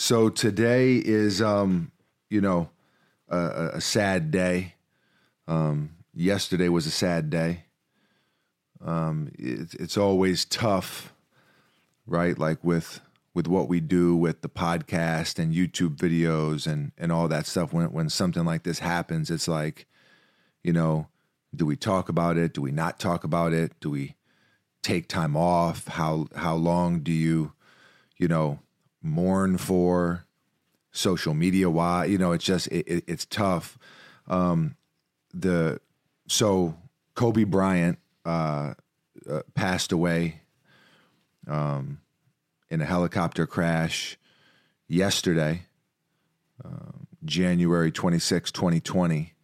So today is, um, you know, a, a sad day. Um, yesterday was a sad day. Um, it, it's always tough, right? Like with with what we do with the podcast and YouTube videos and and all that stuff. When when something like this happens, it's like, you know, do we talk about it? Do we not talk about it? Do we take time off? How how long do you, you know, mourn for? Social media why you know it's just it, it, it's tough. Um, the so Kobe Bryant uh, uh, passed away um, in a helicopter crash yesterday, uh, January 26, 2020.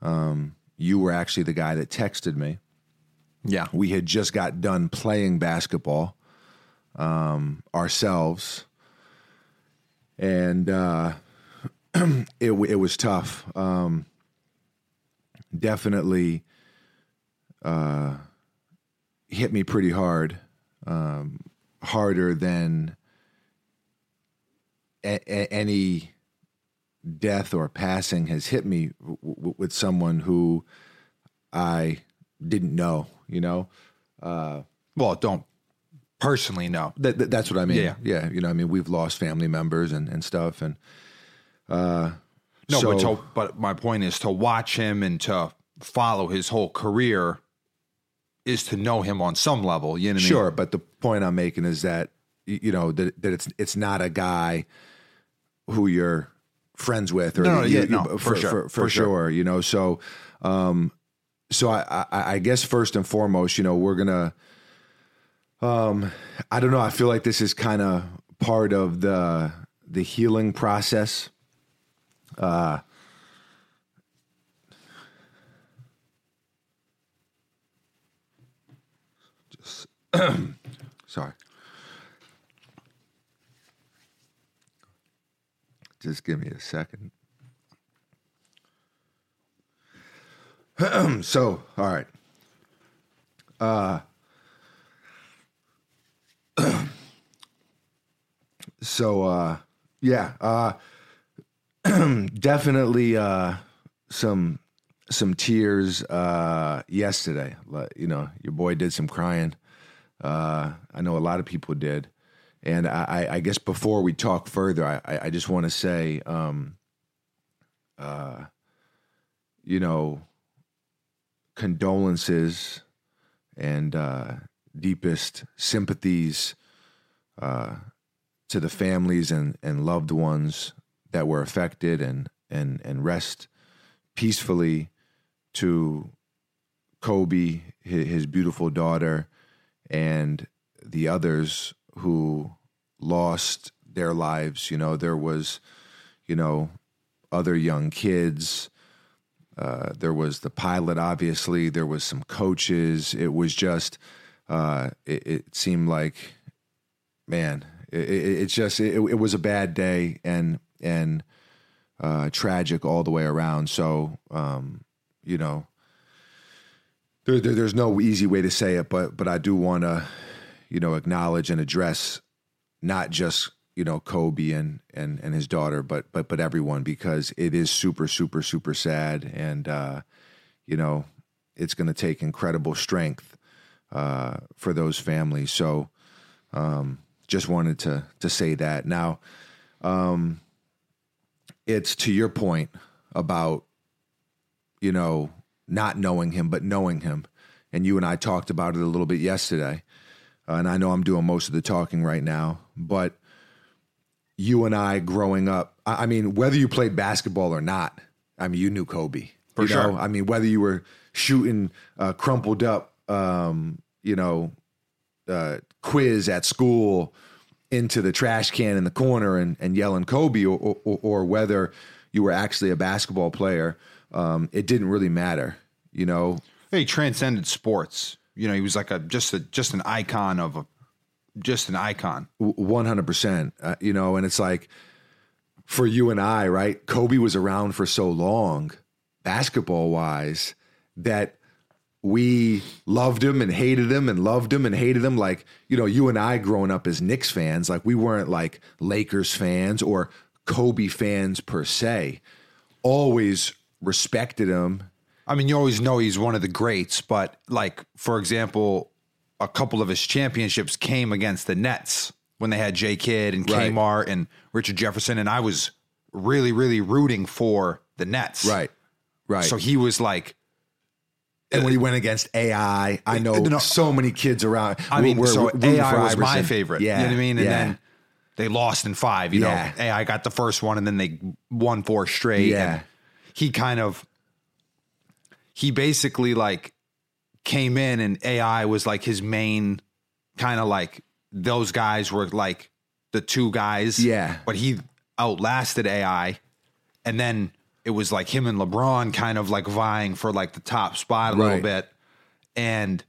Um, you were actually the guy that texted me. Yeah. We had just got done playing basketball um, ourselves. And uh, it, it was tough. Um, definitely uh, hit me pretty hard, um, harder than a- a- any death or passing has hit me w- w- with someone who I didn't know. You know, uh, Well, don't personally no. that, that- that's what I mean. Yeah. yeah. You know, I mean, we've lost family members and, and stuff, and uh, No, so- but to, but my point is to watch him and to follow his whole career is to know him on some level. You know what I mean? Sure, but the point I'm making is that you know that that it's it's not a guy who you're friends with or No, no, you- yeah, you- for, for sure, for, for for sure. sure. You know, so um, so I, I I guess first and foremost, you know, we're gonna um, I don't know. I feel like this is kind of part of the the healing process. Uh, just sorry. Just give me a second. so, all right. So uh yeah, uh definitely uh some some tears uh yesterday. You know, your boy did some crying. Uh I know a lot of people did. And I, I- guess before we talk further, I, I just want to say um uh you know condolences and deepest sympathies uh, to the families and, and loved ones that were affected and, and, and rest peacefully to Kobe, his, beautiful daughter, and the others who lost their lives. You know, there was, you know, other young kids. Uh, there was the pilot, obviously. There was some coaches. It was just, uh, it, it seemed like man, it, it, it's just it, it was a bad day and and uh, tragic all the way around. So um, you know, there, there, there's no easy way to say it, but but I do want to you know acknowledge and address not just you know Kobe and and and his daughter, but but but everyone because it is super super super sad and uh, you know it's going to take incredible strength uh, for those families. So um, just wanted to to say that. Now, um, it's to your point about you know not knowing him, but knowing him, and you and I talked about it a little bit yesterday. Uh, and I know I'm doing most of the talking right now, but you and I growing up, I I mean, whether you played basketball or not, I mean, you knew Kobe. For you sure. Know? I mean, whether you were shooting uh, crumpled up, um, you know, uh, quiz at school into the trash can in the corner and, and yelling Kobe, or, or, or whether you were actually a basketball player, um, it didn't really matter. You know, He transcended sports. You know, he was like a just a just an icon of a just an icon. One hundred percent. Uh, You know, and it's like for you and I, right? Kobe was around for so long, basketball wise, that we loved him and hated him and loved him and hated him. Like, you know, you and I growing up as Knicks fans, like we weren't like Lakers fans or Kobe fans per se. Always respected him. I mean, you always know he's one of the greats, but like for example, a couple of his championships came against the Nets when they had J Kidd and Right. Kmart and Richard Jefferson, and I was really, really rooting for the Nets. Right. Right. So he was like, and when he uh, went against AI, I know No. so many kids around. I mean, were so AI was my Iverson. favorite. Yeah. You know what I mean? And yeah. then they lost in five. You Yeah. know, AI got the first one, and then they won four straight. Yeah. And he kind of, he basically like came in, and AI was like his main kind of like those guys were like the two guys. Yeah. But he outlasted AI, and then it was like him and LeBron kind of like vying for like the top spot a little bit, and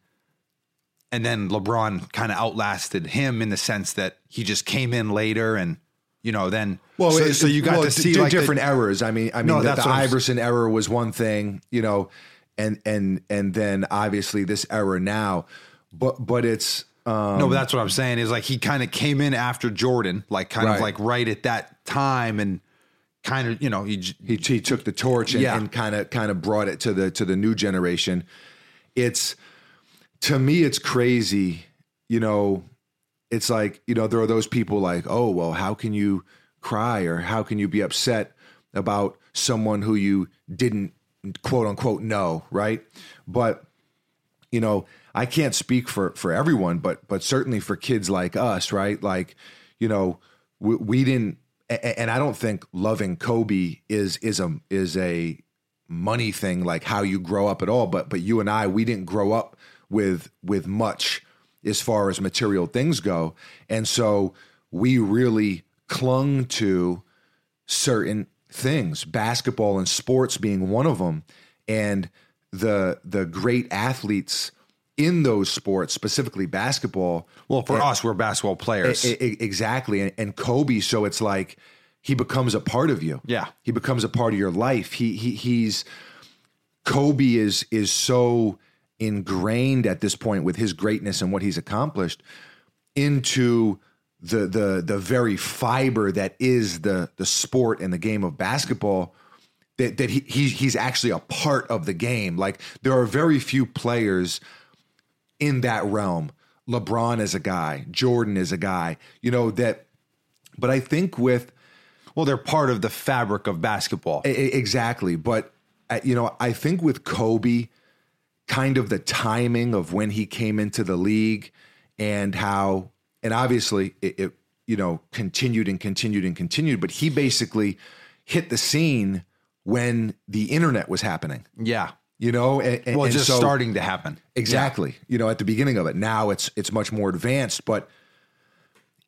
and then LeBron kind of outlasted him in the sense that he just came in later and you know then Well, so, it- so you got well, to see d- like the- different errors. I mean, I mean, No, the, the what I'm s- Iverson error was one thing, you know, and and and then obviously this error now, but but it's um, no, but that's what I'm saying is like he kind of came in after Jordan, like kind of like right at that time and kind of you know he he, he took the torch and Yeah. kind of kind of brought it to the to the new generation. It's to me, it's crazy. You know, it's like you know there are those people like, oh well, how can you cry or how can you be upset about someone who you didn't quote unquote know, right? But you know, I can't speak for for everyone, but but certainly for kids like us, right? Like, you know, we, we didn't, and I don't think loving Kobe is is a is a money thing, like how you grow up at all. But but you and I, we didn't grow up with with much as far as material things go, and so we really clung to certain things, basketball and sports being one of them, and the the great athletes in those sports, specifically basketball. well for us we're basketball players. Exactly, and, and Kobe. So it's like he becomes a part of you. Yeah. he becomes a part of your life. He he he's Kobe is is so ingrained at this point with his greatness and what he's accomplished into the the the very fiber that is the the sport and the game of basketball that that he, he he's actually a part of the game like there are very few players in that realm LeBron is a guy Jordan is a guy you know that but I think with well, they're part of the fabric of basketball. E- Exactly. But, uh, you know, I think with Kobe, kind of the timing of when he came into the league and how, and obviously it, it you know, continued and continued and continued, but he basically hit the scene when the internet was happening, yeah. You know? And, and- Well, just so- starting to happen. Exactly. You know, at the beginning of it. Now it's it's much more advanced, but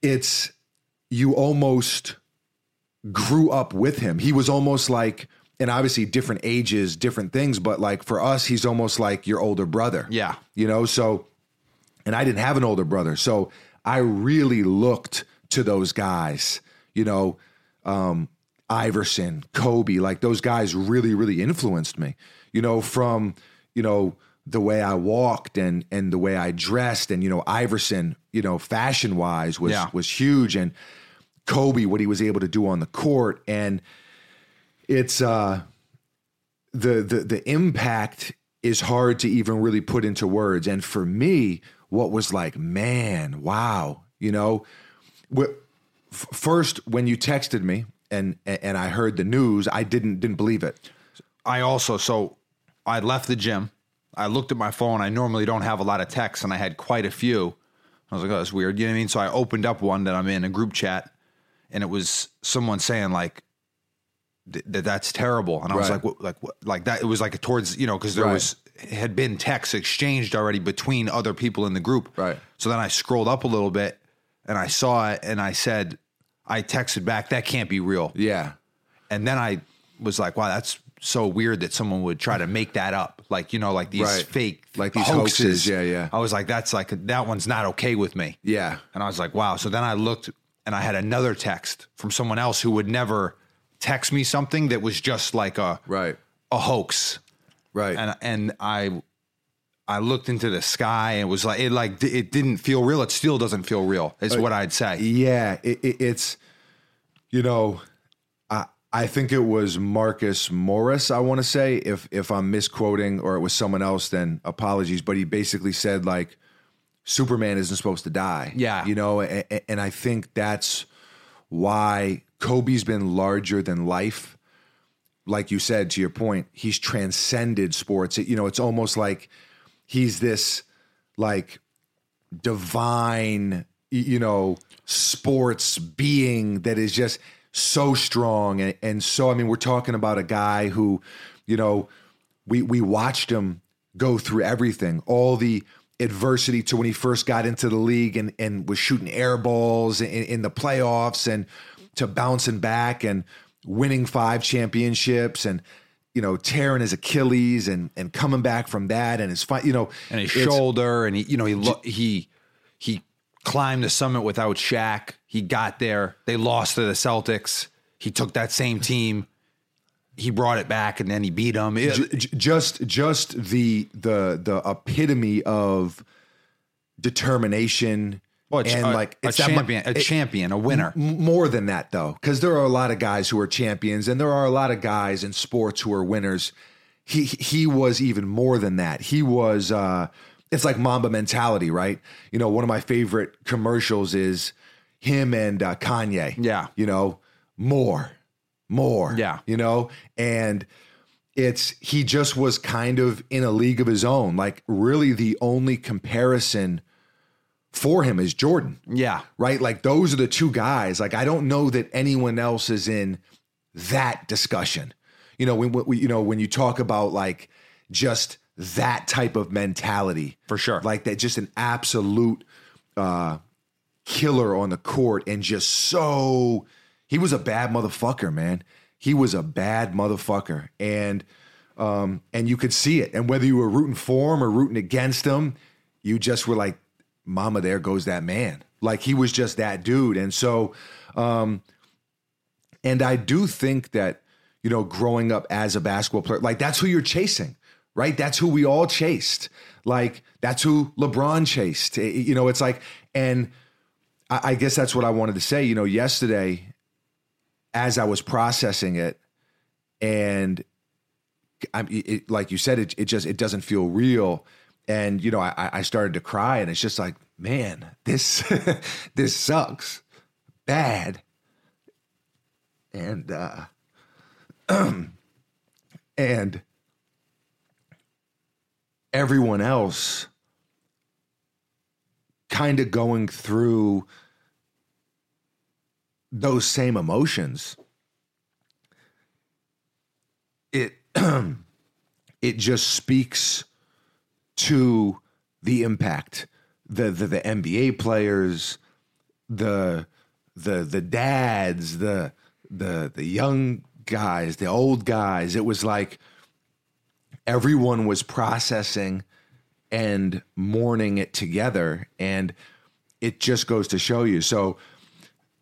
it's you almost grew up with him. He was almost like and obviously different ages, different things, but like for us he's almost like your older brother. Yeah. You know, so and I didn't have an older brother. So I really looked to those guys, you know, um, Iverson, Kobe, like those guys really, really influenced me, you know, from, you know, the way I walked and and the way I dressed and you know Iverson you know fashion wise was Yeah. was huge and Kobe what he was able to do on the court. And it's uh the the the impact is hard to even really put into words. And for me what was like man wow you know? Wh- first when you texted me and and I heard the news I didn't didn't believe it. I also so I left the gym. I looked at my phone. I normally don't have a lot of texts, and I had quite a few. I was like, "Oh, that's weird." You know what I mean? So I opened up one that I'm in a group chat, and it was someone saying like that that's terrible, and I was like, what, like, what, like that. It was like towards you know because there Right. was had been texts exchanged already between other people in the group. Right. So then I scrolled up a little bit, and I saw it, and I said, I texted back, "That can't be real." yeah And then I was like, wow, that's so weird that someone would try to make that up. Like, you know, like these Right. fake Like these hoaxes. Yeah, yeah. I was like, that's like that one's not okay with me. yeah And I was like, wow. So then I looked and I had another text from someone else who would never text me something that was just like a right a hoax. right And and I I looked into the sky and it was like it like it didn't feel real. It still doesn't feel real. Is what I'd say. Yeah, it, it, it's you know, I think it was Marcus Morris. I want to say if if I'm misquoting or it was someone else, then apologies. But he basically said like Superman isn't supposed to die. Yeah. you know, and, and I think that's why Kobe's been larger than life. Like you said, to your point, he's transcended sports. It, you know, it's almost like he's this like divine, you know, sports being that is just so strong and, and so. I mean, we're talking about a guy who, you know, we we watched him go through everything, all the adversity to when he first got into the league and and was shooting air balls in, in the playoffs and to bouncing back and winning five championships and you know tearing his Achilles and and coming back from that and his fight you know and his shoulder, and he, you know, he lo- he he climbed the summit without Shaq. He got there. They lost to the Celtics. He took that same team. He brought it back, and then he beat them. It- just just the the the epitome of determination well, and a- like a it's that mu- champion, a champion, a winner. More than that though because there are a lot of guys who are champions and there are a lot of guys in sports who are winners he he was even more than that he was uh it's like mamba mentality right you know one of my favorite commercials is him and uh, kanye Yeah. you know more more Yeah. you know and it's he just was kind of in a league of his own like really the only comparison for him is jordan Yeah, right? Like those are the two guys. Like I don't know that anyone else is in that discussion. You know, when, when you know when you talk about like just that type of mentality For sure. like that, just an absolute uh, killer on the court, and just so he was a bad motherfucker, man. He was a bad motherfucker, and um, and you could see it. And whether you were rooting for him or rooting against him, you just were like, "Mama, there goes that man." Like he was just that dude, and so, um, and I do think that you know, growing up as a basketball player, like that's who you're chasing, right? That's who we all chased. Like that's who LeBron chased. Eh, You know, it's like, and I, I guess that's what I wanted to say. You know, yesterday, as I was processing it, and I'm it, like you said, it, it just it doesn't feel real. And you know, I, I started to cry, and it's just like, man, this this sucks bad. And uh, and everyone else kind of going through those same emotions. It it just speaks to the impact. The the, the NBA players the the the dads the the the young guys the old guys. It was like everyone was processing and mourning it together and it just goes to show you. So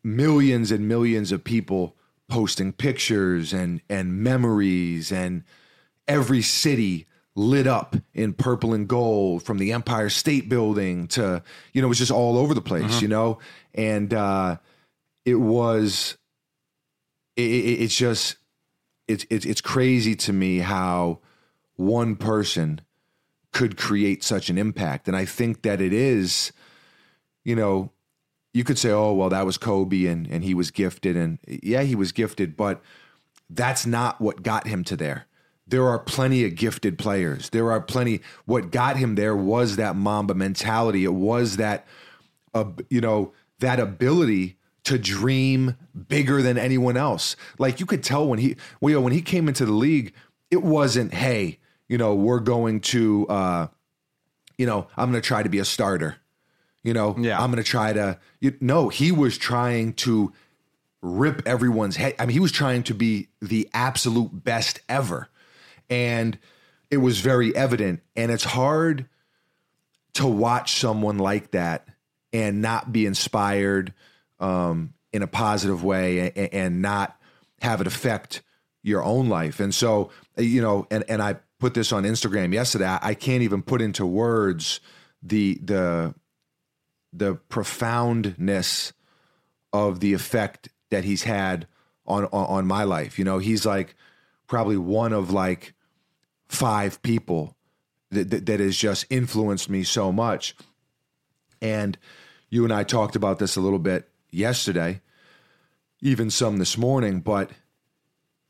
millions and millions of people posting pictures and and memories and every city lit up in purple and gold from the Empire State Building to you know it was just all over the place you know? And uh it was it, it, it's just it's it's it's crazy to me how one person could create such an impact and I think that it is you know you could say, oh, well, that was Kobe and, and he was gifted. And yeah, he was gifted, but that's not what got him to there. There are plenty of gifted players. There are plenty. What got him there was that Mamba mentality. It was that, uh, you know, that ability to dream bigger than anyone else. Like you could tell when he, well, you know, when he came into the league, it wasn't, hey, you know, we're going to, uh, you know, I'm going to try to be a starter. You know, Yeah. I'm going to try to. You, no, he was trying to rip everyone's head. I mean, he was trying to be the absolute best ever. And it was very evident. And it's hard to watch someone like that and not be inspired um, in a positive way and, and not have it affect your own life. And so, you know, and, and I put this on Instagram yesterday. I, can't even put into words the the the profoundness of the effect that he's had on, on on my life. You know, he's like probably one of like five people that, that, that has just influenced me so much. And you and I talked about this a little bit yesterday, even some this morning, but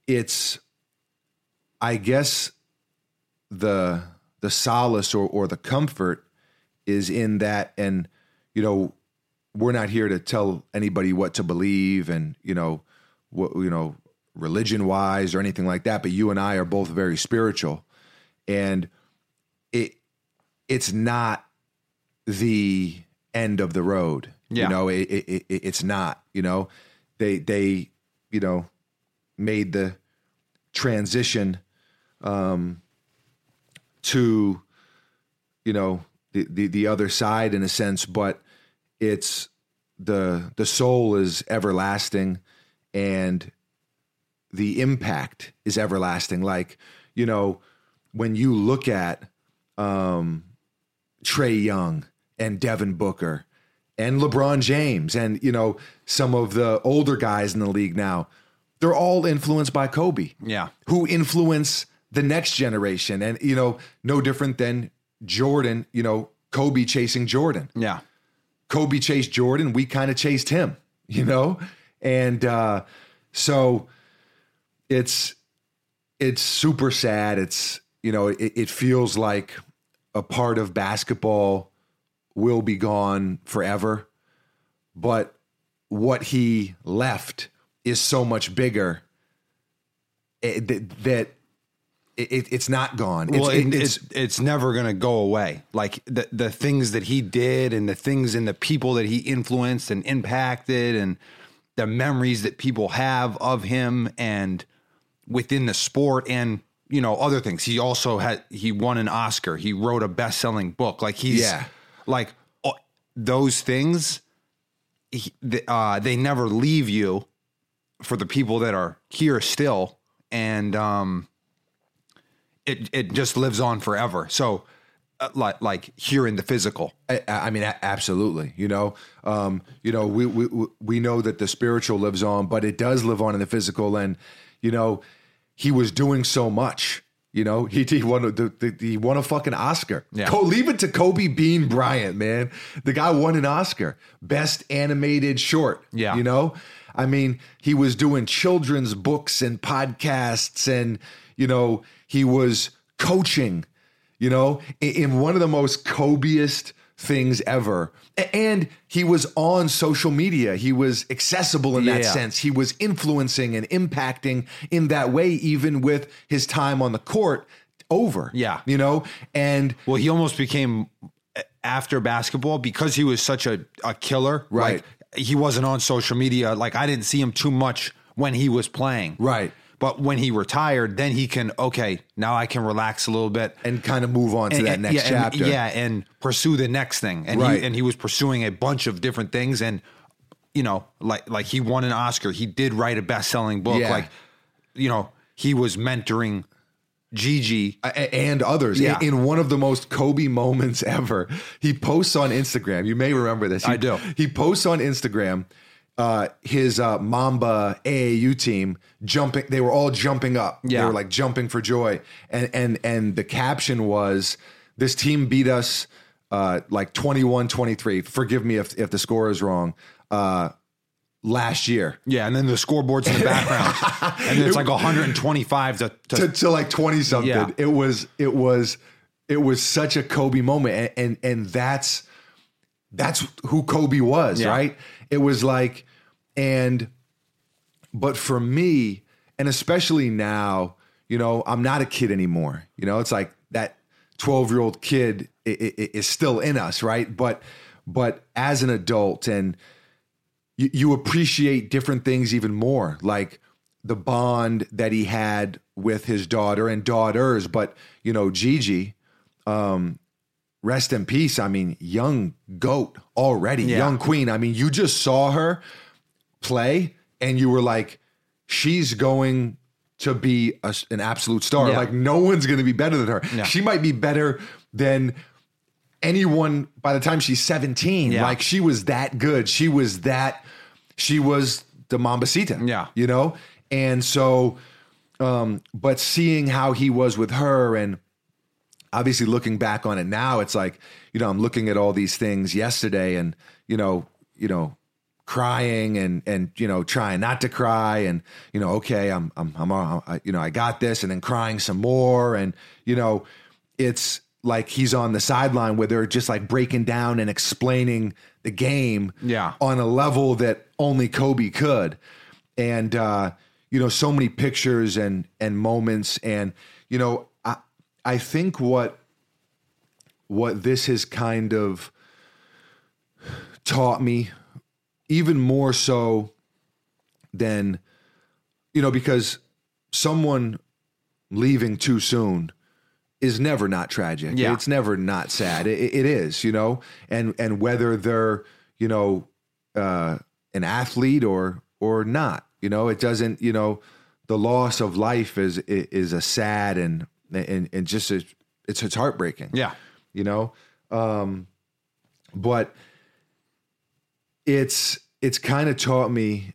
it's I guess the the solace or, or the comfort is in that. And you know we're not here to tell anybody what to believe and you know what you know religion wise or anything like that but you and I are both very spiritual. And it it's not the end of the road Yeah. you know it, it, it it's not you know. They they you know made the transition um to you know the, the the other side in a sense but it's the the soul is everlasting and the impact is everlasting like you know when you look at um Trae Young and Devin Booker and LeBron James and you know some of the older guys in the league now they're all influenced by Kobe Yeah. who influence the next generation and you know no different than Jordan you know Kobe chasing Jordan Yeah. Kobe chased Jordan, we kind of chased him, you know? And uh so it's it's super sad. It's you know, it, it feels like a part of basketball will be gone forever. But what he left is so much bigger eh, that, that it, it's not gone. Well, it's, it, it's, it's it's never gonna go away. Like the the things that he did, and the things and the people that he influenced and impacted, and the memories that people have of him, and within the sport, and you know other things. He also had he won an Oscar. He wrote a best selling book. Like he's Yeah. like those things. He, uh, they never leave you for the people that are here still, and um it it just lives on forever. So, uh, like like here in the physical, I, I mean, a- absolutely. You know, um, you know, we, we we know that the spiritual lives on, but it does live on in the physical. And you know, he was doing so much. You know, he he won a, the, the, he won a fucking Oscar. Yeah. Co- leave it to Kobe Bean Bryant, man. The guy won an Oscar, best animated short. Yeah. you know, I mean, he was doing children's books and podcasts, and you know, he was coaching you know, in, one of the most Kobeist things ever. And he was on social media. He was accessible in that Yeah. sense. He was influencing and impacting in that way, even with his time on the court over. Yeah. You know, and well, he almost became after basketball because he was such a a killer. Right. Like, he wasn't on social media. Like I didn't see him too much when he was playing. Right. But when he retired, then he can okay. Now I can relax a little bit. and kind of move on to and- that and- next yeah, and- chapter. yeah, and pursue the next thing. And Right. he and he was pursuing a bunch of different things. And you know, like like he won an Oscar. He did write a best selling book. Yeah. Like, you know, he was mentoring Gigi. And others. Yeah. In, in one of the most Kobe moments ever, he posts on Instagram. You may remember this. He, I do. He posts on Instagram uh, his uh, Mamba AAU team jumping. They were all jumping up. They were like jumping for joy. And and and the caption was, "This team beat us uh, like 21-23. Forgive me if if the score is wrong. Uh, last year." Yeah, and then the scoreboards in the background, and then it's like 125 to, to, to, to like 20 something Yeah. it was it was it was such a kobe moment and and, and that's that's who kobe was Yeah. right it was like and but for me and especially now you know i'm not a kid anymore you know it's like that 12 year old kid is still in us right but but as an adult and you, you appreciate different things even more, like the bond that he had with his daughter and daughters. But you know, Gigi, um, rest in peace. I mean, young goat already, Yeah. young queen. I mean, you just saw her play, and you were like, she's going to be a, an absolute star. Yeah. Like no one's going to be better than her. She might be better than anyone by the time she's 17. Yeah. Like she was that good. She was that she was the Mambacita. Yeah. You know? And so um but seeing how he was with her and obviously looking back on it now it's like you know i'm looking at all these things yesterday and you know you know crying and and you know trying not to cry and you know okay i'm i'm i'm I, you know i got this and then crying some more and you know it's like he's on the sideline where they're just like breaking down and explaining the game Yeah. on a level that only kobe could and uh you know so many pictures and and moments and you know i think what what this has kind of taught me even more so than you know because someone leaving too soon is never not tragic. Yeah. it's never not sad. It, it is you know? And and whether they're you know uh an athlete or or not you know? It doesn't you know the loss of life is is a sad and and and just a, it's it's heartbreaking. Yeah. you know? Um but it's it's kind of taught me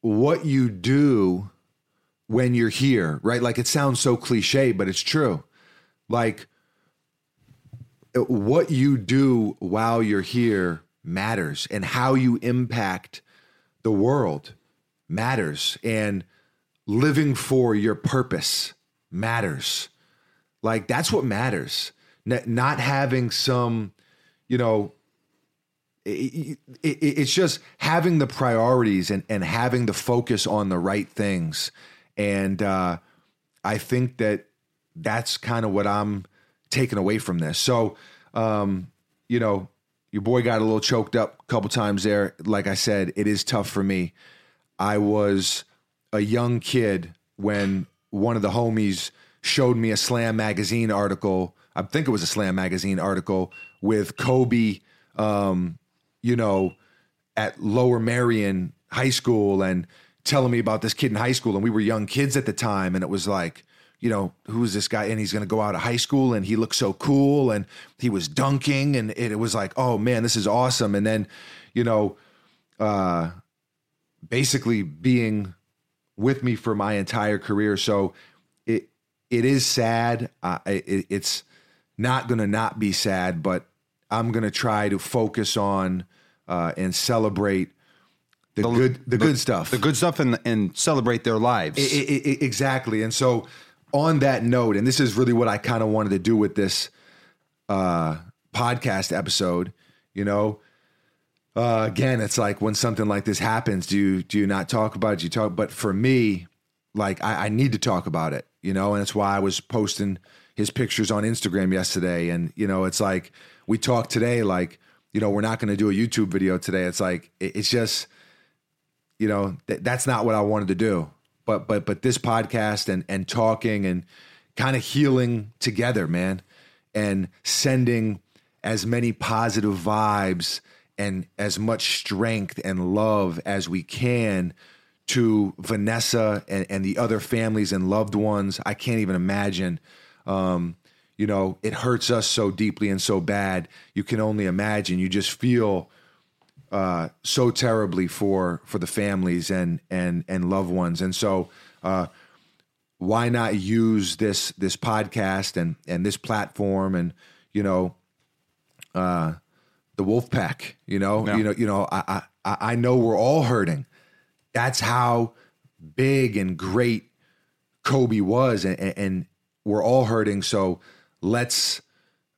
what you do when you're here right? Like it sounds so cliche but it's true. Like what you do while you're here matters and how you impact the world matters and living for your purpose matters like that's what matters. Not having some, you know, it, it, it's just having the priorities and, and having the focus on the right things. And uh, I think that that's kind of what I'm taking away from this. So, um, you know, your boy got a little choked up a couple times there. Like I said, it is tough for me. I was a young kid when one of the homies showed me a Slam magazine article. I think it was a Slam magazine article with Kobe, um, you know, at Lower Merion High School and telling me about this kid in high school. And we were young kids at the time. And it was like, you know, who's this guy? And he's going to go out of high school and he looks so cool and he was dunking. And it, it was like, oh man, this is awesome. And then, you know, uh, basically being with me for my entire career. So it it is sad. Uh, it, it's not going to not be sad, but I'm going to try to focus on uh, and celebrate the, good the, good stuff. The good stuff and and celebrate their lives. I- I- I- exactly. And so, on that note, and this is really what I kind of wanted to do with this uh, podcast episode. You know, uh, again, it's like when something like this happens, do you do you not talk about it? Do you talk? But for me, like I, I need to talk about it. You know, and it's why I was posting his pictures on Instagram yesterday. And you know, it's like we talked today. Like you know, we're not going to do a YouTube video today. It's like it- it's just you know th- that's not what i wanted to do but but but this podcast and and talking and kind of healing together man and sending as many positive vibes and as much strength and love as we can to vanessa and, and the other families and loved ones. I can't even imagine um you know it hurts us so deeply and so bad. You can only imagine. You just feel uh, so terribly for for the families and and and loved ones. And so uh, why not use this this podcast and and this platform and you know uh, the wolf pack you know Yeah. you know you know I, I I know we're all hurting that's how big and great Kobe was and, and, and we're all hurting so let's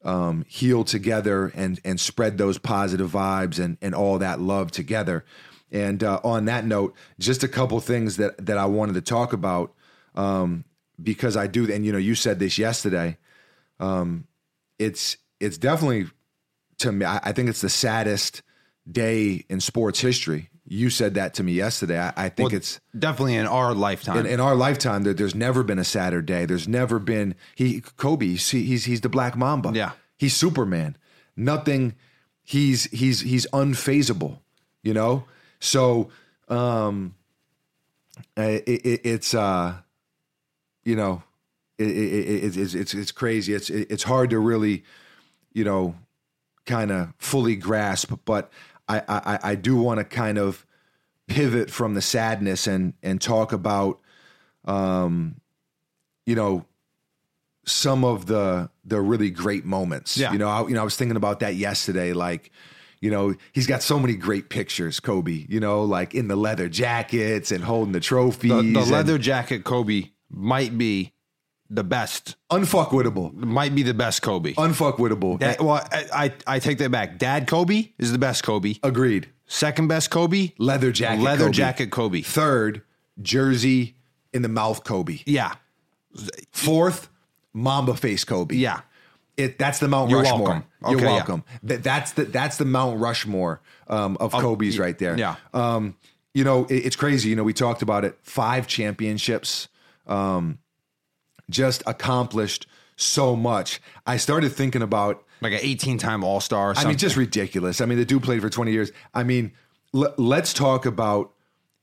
um, heal together and and spread those positive vibes and and all that love together. And uh, on that note, just a couple things that that I wanted to talk about um, because I do. And you know, you said this yesterday. Um, it's it's definitely to me. I, I think it's the saddest day in sports history. You said that to me yesterday. I, I think Well, it's definitely in our lifetime. in, in our lifetime that there's never been a sadder day. There's never been he Kobe. He's he's, he's the Black Mamba. Yeah. he's Superman. Nothing. He's he's he's unfazable. You know. So um, it, it, it's uh you know, it, it's it's it's crazy. It's it's hard to really, you know, kind of fully grasp. But I I, I do want to kind of pivot from the sadness and and talk about, um, you know, some of the the really great moments. Yeah. You know, I, you know, I was thinking about that yesterday. Like, you know, he's got so many great pictures, Kobe. You know, like in the leather jackets and holding the trophies. The, the and leather jacket Kobe might be the best. unfuckwittable, Might be the best Kobe. unfuckwittable. That- well, I, I I take that back. Dad Kobe is the best Kobe. Agreed. Second best Kobe, Leather jacket. leather Kobe. jacket Kobe. Third, jersey in the mouth, Kobe. Yeah, Fourth, Mamba face, Kobe. yeah. It, that's the Mount You're Rushmore. welcome. You're Okay, yeah. welcome. That, that's the that's the Mount Rushmore um, of Kobe's right there. yeah. Um, you know, it, it's crazy. You know, we talked about it. Five championships, um, just accomplished so much. I started thinking about Like an 18 time All Star. I mean, just ridiculous. I mean, the dude played for 20 years. I mean, l- let's talk about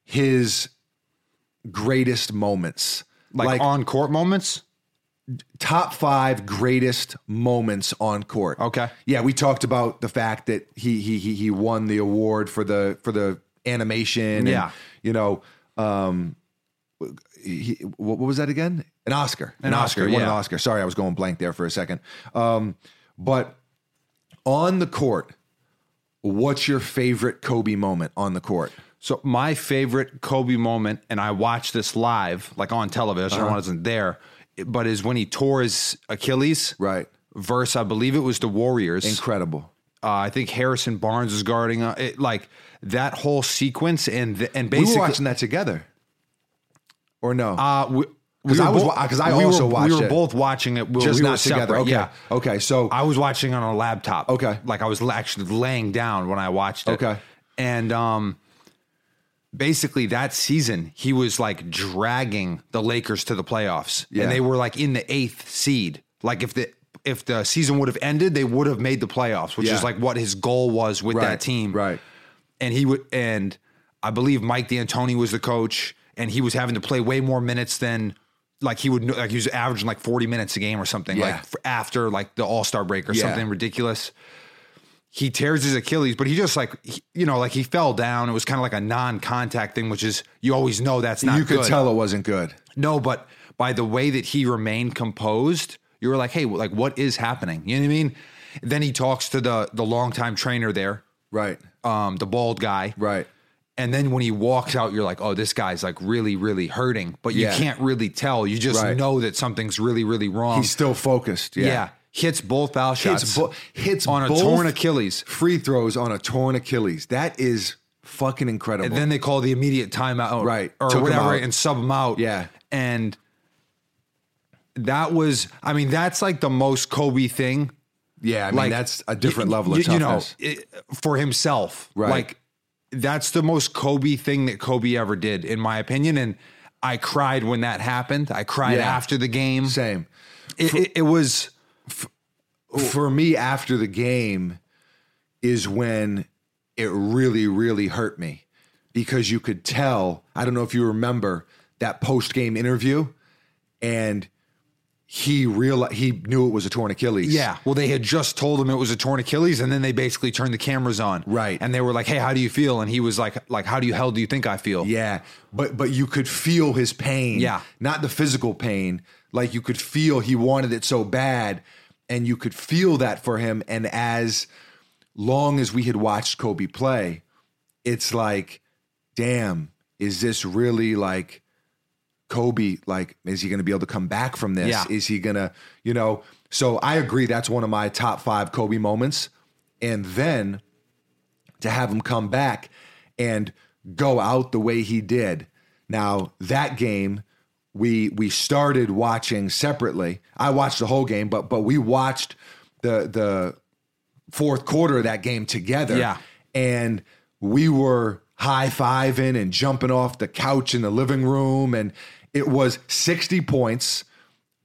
his greatest moments. like, Like, on court moments. top five greatest moments on court. Okay. Yeah, we talked about the fact that he he he, he won the award for the for the animation. and, Yeah. you know, um, he, what, what was that again? An Oscar. An Oscar, He won an. Oscar. Sorry, I was going blank there for a second. Um, but on the court, what's your favorite Kobe moment on the court? So my favorite Kobe moment, and I watched this live, like on television. Uh-huh. I wasn't there, but is when he tore his Achilles. Right. Verse, I believe it was the Warriors. Incredible. Uh, I think Harrison Barnes was guarding. Uh, it, like that whole sequence, and the, and We basically, were watching that together, or no? uh, we, 'Cause we I was bo- 'cause I we also were, watched We were it. both watching it. We, Just we not together. separate, Okay. Yeah. Okay. So I was watching on a laptop. Okay. Like I was actually laying down when I watched it. Okay. And um basically that season he was like dragging the Lakers to the playoffs. Yeah. And they were like in the 8th seed. Like if the if the season would have ended, they would have made the playoffs, which Yeah. is like what his goal was with right, that team. right? And he would and I believe Mike D'Antoni was the coach and he was having to play way more minutes than like he would like he was averaging like 40 minutes a game or something Yeah. like after like the all-star break or Yeah. something ridiculous he tears his achilles but he just like he- you know like he fell down it was kind of like a non-contact thing which is you always know that's not you could good. tell it wasn't good. no but by the way that he remained composed you were like hey like what is happening you know what i mean then he talks to the the longtime trainer there Right. um the bald guy Right. And then when he walks out, you're like, oh, this guy's like really, really hurting. But you Yeah. can't really tell. You just Right. know that something's really, really wrong. He's still focused. Yeah. yeah. Hits both foul shots. Hits, bo- hits on a torn Achilles. Free throws on a torn Achilles. That is fucking incredible. And then they call the immediate timeout. Right. Or Took whatever and sub him out. Yeah. And that was, I mean, that's like the most Kobe thing. yeah, I mean like that's a different y- level of you know, toughness. it- for himself. Right. Like that's the most Kobe thing that Kobe ever did, in my opinion. And I cried when that happened. I cried Yeah. after the game. Same. It, it, it was For me, after the game is when it really, really hurt me because you could tell. I don't know if you remember that post game interview, and he realized he knew it was a torn Achilles. yeah. Well, they had just told him it was a torn Achilles, and then they basically turned the cameras on. Right. And they were like, "Hey, how do you feel?" And he was like, "Like, how do you hell do you think I feel?" Yeah, but but you could feel his pain. Yeah. not the physical pain. Like you could feel he wanted it so bad, and you could feel that for him. And as long as we had watched Kobe play, it's like, damn, is this really like Kobe? Like, is he going to be able to come back from this? Yeah. Is he going to, you know? So I agree. That's one of my top five Kobe moments. And then to have him come back and go out the way he did. Now that game, we we started watching separately. I watched the whole game, but but we watched the the fourth quarter of that game together. Yeah. and we were high fiving and jumping off the couch in the living room, and it was sixty points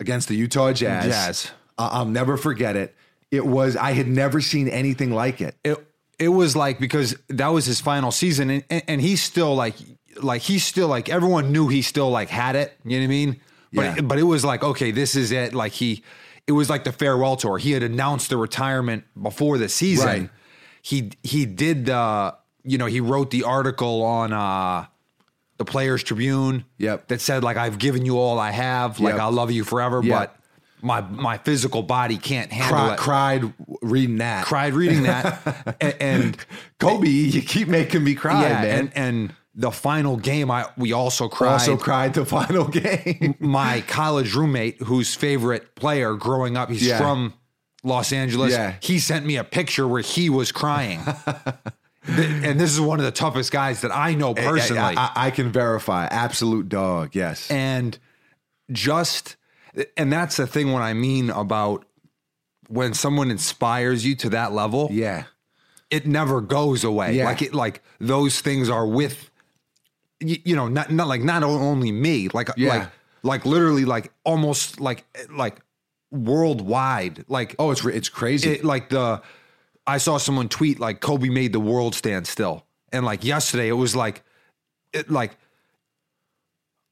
against the Utah Jazz. Jazz. I'll never forget it. It was I had never seen anything like it. it it was like because that was his final season and, and, and he's still like like he's still like everyone knew he still like had it you know what i mean But Yeah. but it was like okay, this is it. Like he, it was like the farewell tour. He had announced the retirement before the season. Right. He he did the you know he wrote the article on uh the Players Tribune. Yep. That said like I've given you all I have. Like Yep. I'll love you forever. Yep. But my my physical body can't handle Cry, it. cried reading that. Cried reading that, and, and Kobe, you keep making me cry, yeah, man. and and the final game, I we also cried. also cried the final game. my college roommate, whose favorite player growing up, he's Yeah. from Los Angeles. Yeah. He sent me a picture where he was crying. And this is one of the toughest guys that I know eh, eh, personally. I, I- I can verify. Absolute dog. Yes. and just, and that's the thing What I mean about when someone inspires you to that level, yeah. it never goes away. Yeah. Like it, like those things are with, you, you know, not not like not only me, like Yeah. like like literally like almost like like worldwide. Like Oh, it's it's crazy. it, like the I saw someone tweet like Kobe made the world stand still, and like yesterday it was like it like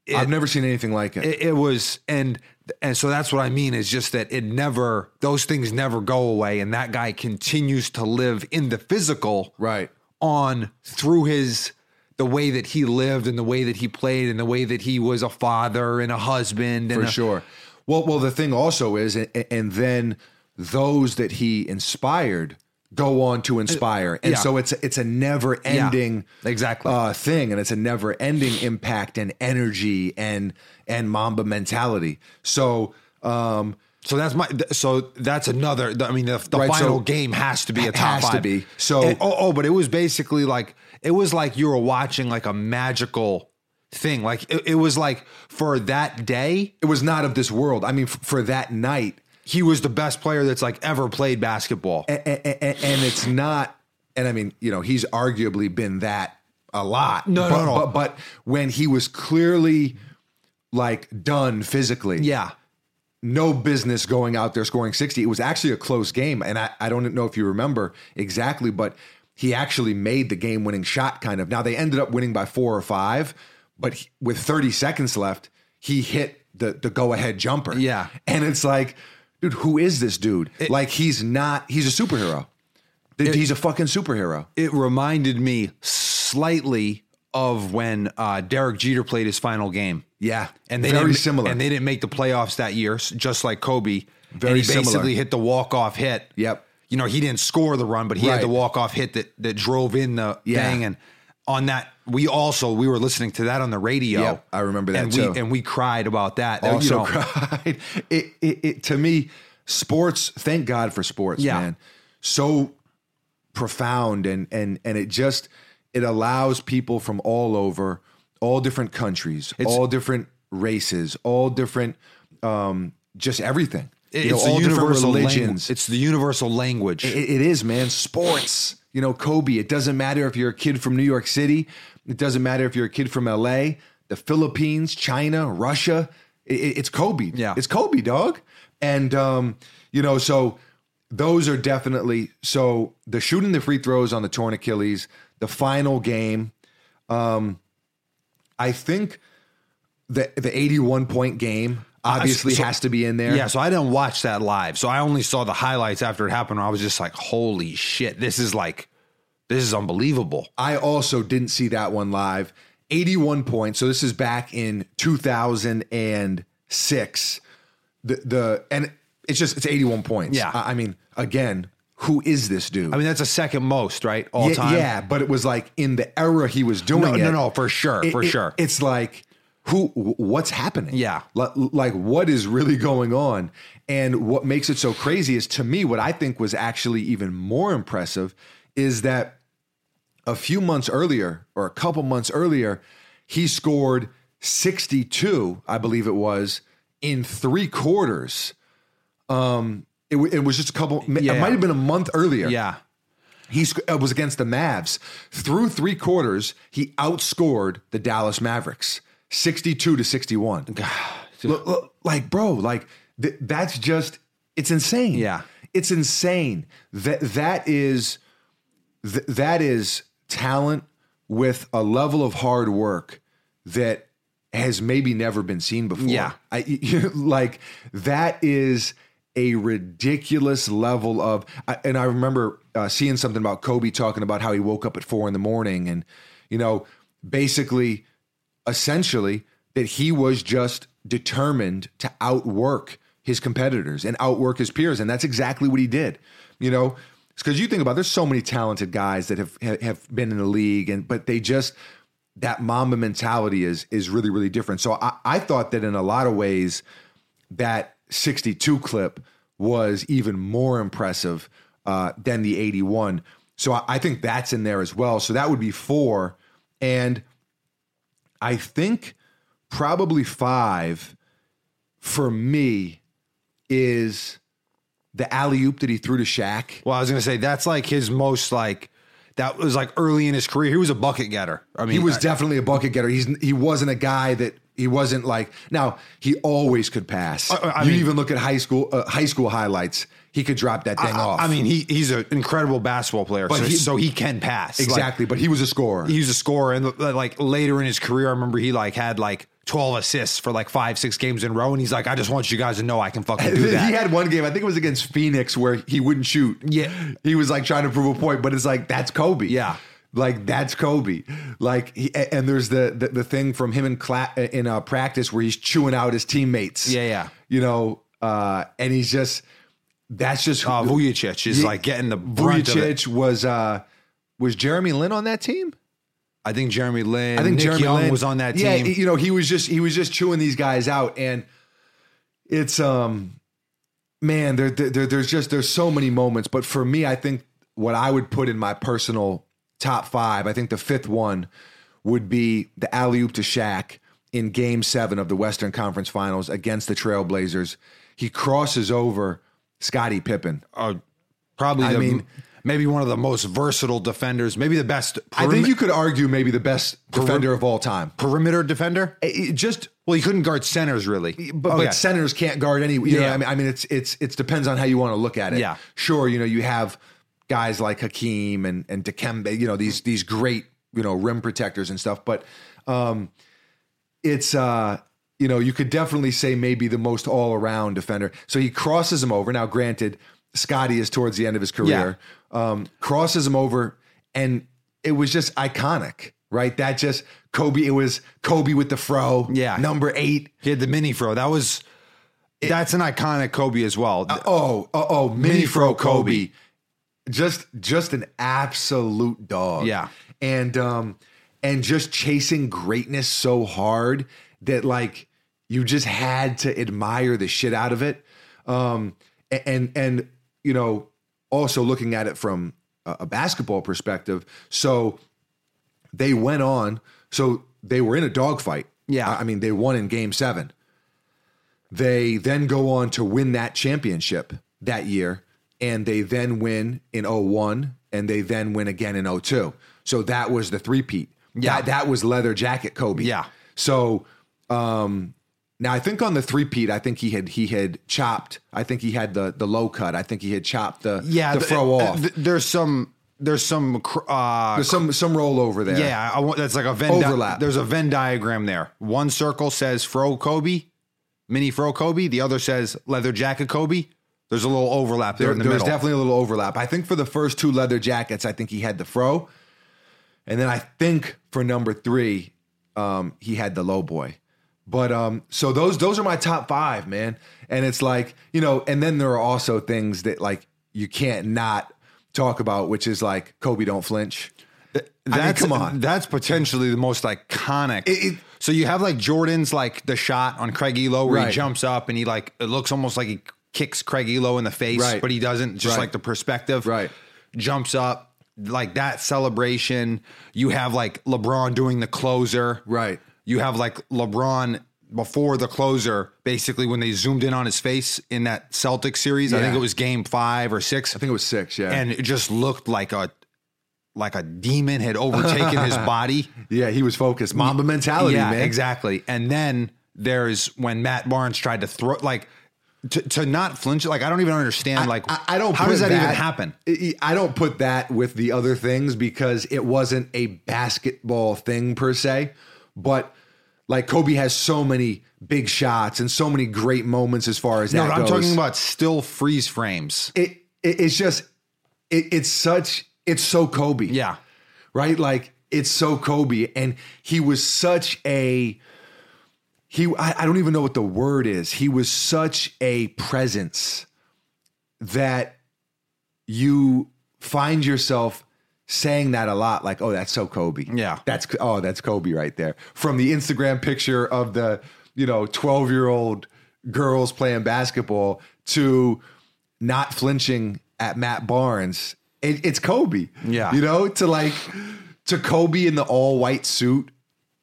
it- I've never seen anything like it. it, it was and and so that's what I mean is just that it never those things never go away, and that guy continues to live in the physical right. on through his the way that he lived and the way that he played and the way that he was a father and a husband and For a- sure. Well, well, the thing also is, and, and then those that he inspired go on to inspire, and Yeah. so it's it's a never ending exactly. uh, thing, and it's a never ending impact and energy and and Mamba mentality. So. Um, So that's my. So that's another. I mean, the, the Right, final so- game has to be a top Has to five. be. So- And- oh, oh, but it was basically like it was like you were watching like a magical thing. Like it, it was like for that day, it was not of this world. I mean, f- for that night, he was the best player that's like ever played basketball. and, and, and it's not and i mean you know he's arguably been that a lot No, but, no, no. But, but when he was clearly like done physically yeah, no business going out there scoring 60 it was actually a close game and i, I don't know if you remember exactly but he actually made the game winning shot kind of now they ended up winning by four or five but he- with 30 seconds left he hit the the go ahead jumper Yeah. and it's like dude who is this dude like he's not he's a superhero he's a fucking superhero it reminded me slightly of when uh, Derek Jeter played his final game. yeah And they very similar And they didn't make the playoffs that year, just like Kobe. Very and he similar. basically hit the walk off hit. Yep. You know, he didn't score the run, but he Right. had the walk off hit that that drove in the Yeah. thing. And on that, we also we were listening to that on the radio. Yep, I remember that and too. We, and we cried about that. You also know, cried. It, it, it to me, sports. Thank God for sports, Yeah. man. So profound and and and it just it allows people from all over, all different countries, all different races, all different, um, just everything. You know, it's all the universal religions. language. It's the universal language. It, it is, man. Sports. You know, Kobe. It doesn't matter if you're a kid from New York City. It doesn't matter if you're a kid from LA, the Philippines, China, Russia. It, it- it's Kobe. Yeah. It's Kobe, dog. And um, you know, so those are definitely so the shooting the free throws on the torn Achilles, the final game. Um, I think the the 81 point game obviously so- has to be in there. Yeah, so I didn't watch that live. So I only saw the highlights after it happened. I was just like, holy shit, this is like, this is unbelievable. I also didn't see that one live. 81 points. So this is back in 2006. The the and it's just it's 81 points. Yeah. I I mean, again, who is this dude? I mean, that's a second most, right? All yeah, time. yeah, but it was like in the era he was doing No, it. no, no, for sure, it- for it- sure. It's like who what's happening? Yeah. Li- Like what is really going on? And what makes it so crazy is to me what I think was actually even more impressive is that a few months earlier or a couple months earlier he scored 62, I believe it was, in 3 quarters. Um it, it was just a couple it might have been a month earlier. Yeah. He sc- was against the Mavs. Through three quarters, he outscored the Dallas Mavericks 62 to 61. Look, look, like, bro, like th- that's just it's insane. Yeah. It's insane. That that is th- that is talent with a level of hard work that has maybe never been seen before. Yeah. I, like that is a ridiculous level of, I- and I remember uh, seeing something about Kobe talking about how he woke up at four in the morning and, you know, basically, essentially, that he was just determined to outwork his competitors and outwork his peers. And that's exactly what he did. You know, because you think about there's so many talented guys that have have been in the league and but they just that Mamba mentality is is really really different. So I, I thought that in a lot of ways that 62 clip was even more impressive uh, than the 81. So I, I think that's in there as well. So that would be four, and I think probably five for me is the alley oop that he threw to Shaq. Well, I was gonna say that's like his most like that was like early in his career. He was a bucket getter. I mean, He was I- definitely a bucket getter. He's he wasn't a guy that he wasn't like. Now he always could pass. I- I you mean- even look at high school uh, high school highlights. He could drop that thing off. I mean, he he's an incredible basketball player, But so, he- so he can pass Like, exactly. but he was a scorer. he was a scorer, and uh, like later in his career, I remember he like had like twelve assists for like five six games in a row, and he's like, I just want you guys to know I can fucking do that. he had one game, I think it was against Phoenix, where he wouldn't shoot. Yeah. he was like trying to prove a point, but it's like that's Kobe. Yeah. Like that's Kobe. Like, he, and there's the, the the thing from him in cla- in uh, practice where he's chewing out his teammates. Yeah, yeah. You know, uh, and he's just that's just uh, Vujacic is Yeah. like getting the brunt. Vujacic was uh was Jeremy Lin on that team? I think Jeremy Lin. I think Nick Jeremy Young Lin was on that team. Yeah, you know, he was just he was just chewing these guys out, and it's um, man, there, there there's just there's so many moments, but for me, I think what I would put in my personal top five, I think the fifth one would be the alley oop to Shaq in Game Seven of the Western Conference Finals against the Trailblazers. He crosses over Scottie Pippen. uh, probably I the, mean- maybe one of the most versatile defenders, maybe the best. I think you could argue maybe the best defender of all time. perimeter defender. It- it just Well, he couldn't guard centers really, but, Okay. but centers can't guard any. You know, Yeah. I mean, I mean, it's it's it depends on how you want to look at it. Yeah. sure. You know, you have guys like Hakeem and and Dikembe. You know, these these great you know rim protectors and stuff. But um, it's uh, you know, you could definitely say maybe the most all around defender. So he crosses him over. Now, granted, Scottie is towards the end of his career. Um, crosses him over, and it was just iconic. Right, that just Kobe. It was Kobe with the fro. Yeah. number eight. he had the mini fro. That was that's an iconic Kobe as well. Oh, oh, oh, mini Mini fro fro Kobe. Kobe. Just just an absolute dog. Yeah. And um and just chasing greatness so hard that like you just had to admire the shit out of it. Um and and you know, also looking at it from a basketball perspective. So they went on, so they were in a dogfight. Yeah. I I mean, they won in game seven. They then go on to win that championship that year, and they then win in 01, and they then win again in 02. So that was the three-peat. Yeah. That, that was leather jacket Kobe. Yeah. So um now I think on the three-peat, I think he had he had chopped. I think he had the the low cut. I think he had chopped the yeah, the th- throw uh, off. th- there's some there's some uh, There's some some rollover there. yeah. I want that's like a Venn di- Overlap. there's a Venn diagram there. One circle says Fro Kobe, mini Fro Kobe. The other says leather jacket Kobe. There's a little overlap there, There, in the there's middle. definitely a little overlap. I think for the first two leather jackets, I think he had the fro, and then I think for number three, um, he had the low boy. But um, so those those are my top five, man. And it's like you know, and then there are also things that like you can't not talk about, which is like Kobe don't flinch. I mean, That's come on. That's potentially the most iconic. It- it- so you have like Jordan's like the shot on Craig Ehlo where Right. he jumps up and he like it looks almost like he kicks Craig Ehlo in the face, Right. but he doesn't. Just Right. like the perspective, Right. Jumps up like that celebration. You have like LeBron doing the closer, Right. You have like LeBron before the closer, basically when they zoomed in on his face in that Celtics series. I think it was Game Five or Six I think it was six. Yeah, and it just looked like a like a demon had overtaken his body. yeah, he was focused. Mamba mentality, yeah, man. exactly. And then there's when Matt Barnes tried to throw like to, to not flinch. Like I don't even understand. like I, I don't. How does that, even happen? I I don't put that with the other things because it wasn't a basketball thing per se. But Like Kobe has so many big shots and so many great moments as far as No, that I'm goes. talking about still freeze frames. it, it it's just it, it's such it's so Kobe. Yeah. Right? Like it's so Kobe. And he was such a he I, I don't even know what the word is. He was such a presence that you find yourself saying that a lot like oh that's so kobe Yeah. that's oh that's kobe right there from the instagram picture of the you know 12 year old girls playing basketball to not flinching at matt barnes it, it's kobe Yeah. you know to like to kobe in the all white suit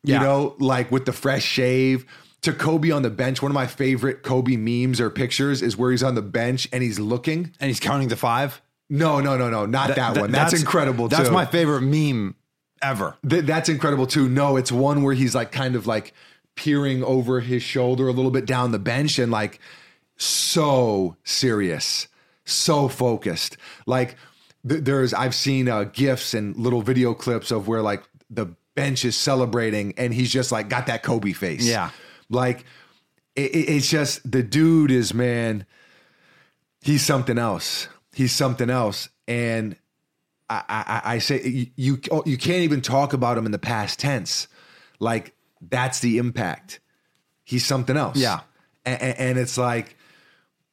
you Yeah. know like with the fresh shave to Kobe on the bench. One of my favorite Kobe memes or pictures is where he's on the bench and he's looking. And he's counting the five. No, no, no, no, not that, Th- one. That's, incredible. That's too. my favorite meme ever. Th- that's incredible too. No, it's one where he's like kind of like peering over his shoulder a little bit down the bench and like so serious, so focused. Like th- there's, I've seen uh, gifs and little video clips of where like the bench is celebrating and he's just like got that Kobe face. Yeah. Like it, it- it's just the dude is man. He's something else. He's something else, and I, I, I say you you you can't even talk about him in the past tense. Like that's the impact. He's something else. Yeah. and, and it's like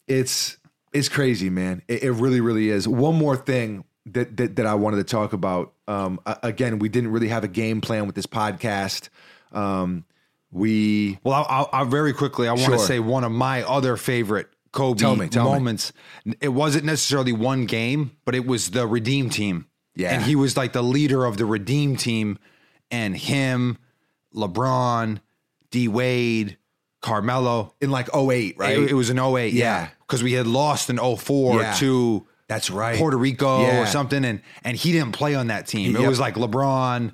it's it's crazy, man. It, it really, really is. One more thing that that, that I wanted to talk about. Um, again, we didn't really have a game plan with this podcast. Um, we Well, I'll, I'll, I'll very quickly. I want to say one of my other favorite Kobe Tell me, tell me. moments. It wasn't necessarily one game, but it was the Redeem team. Yeah. and he was like the leader of the Redeem team, and him, LeBron, D Wade, Carmelo. in like 08, right? It, it was an 08, Yeah. yeah, because we had lost in 04 Yeah. to That's right. Puerto Rico Yeah. or something, and and he didn't play on that team. It was like LeBron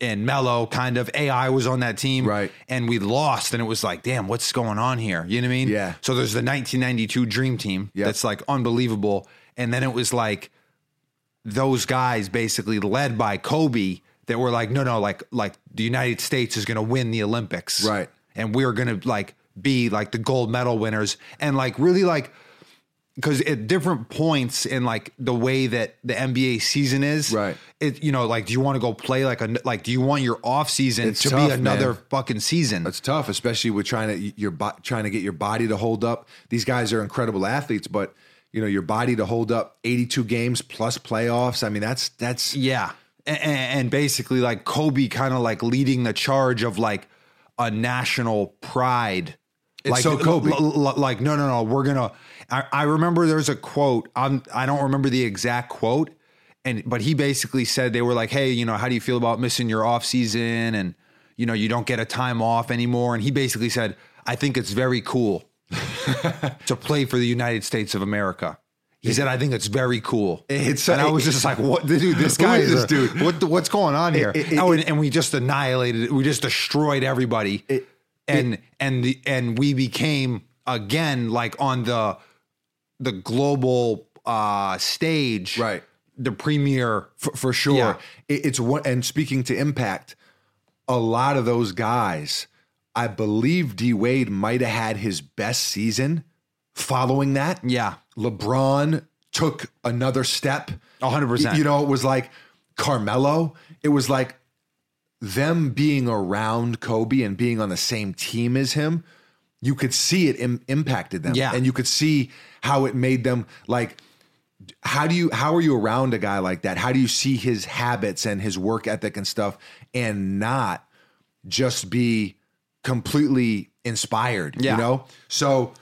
and Melo, kind of. AI was on that team, Right. And we lost, and it was like, damn, what's going on here? You know what I mean? Yeah. So there's the 1992 Dream Team Yep. that's like unbelievable, and then it was like those guys basically led by Kobe that were like, no, no, like like the United States is going to win the Olympics, Right. And we're going to like be like the gold medal winners, and like really like because at different points in like the way that the NBA season is, Right. It you know like do you want to go play like a like do you want your off season It's to tough, be another man. fucking season? That's tough, especially with trying to your trying to get your body to hold up. These guys are incredible athletes, but you know your body to hold up 82 games plus playoffs. I mean, that's that's Yeah. And, and basically like Kobe kind of like leading the charge of like a national pride. It's like, so Kobe. l- l- like, no, no, no. We're to, I, I remember there's a quote. I'm, I don't remember the exact quote. And, but he basically said, they were like, Hey, you know, how do you feel about missing your off season? And, you know, you don't get a time off anymore. And he basically said, I think it's very cool to play for the United States of America. He said, "I think it's very cool." It's- and I was just like, "What, dude? This guy is is this a- dude? What, what's going on here?" it- oh, and, and we just annihilated. We just destroyed everybody, and and the and we became again like on the the global uh stage, Right. The premier, for, for sure. Yeah. It, it's one. And speaking to impact, a lot of those guys, I believe D Wade might have had his best season following that. yeah, LeBron took another step. A hundred percent. You know, it was like Carmelo. It was like them being around Kobe and being on the same team as him. You could see it Im- impacted them. Yeah. And you could see how it made them like how do you how are you around a guy like that? How do you see his habits and his work ethic and stuff and not just be completely inspired, Yeah. you know? So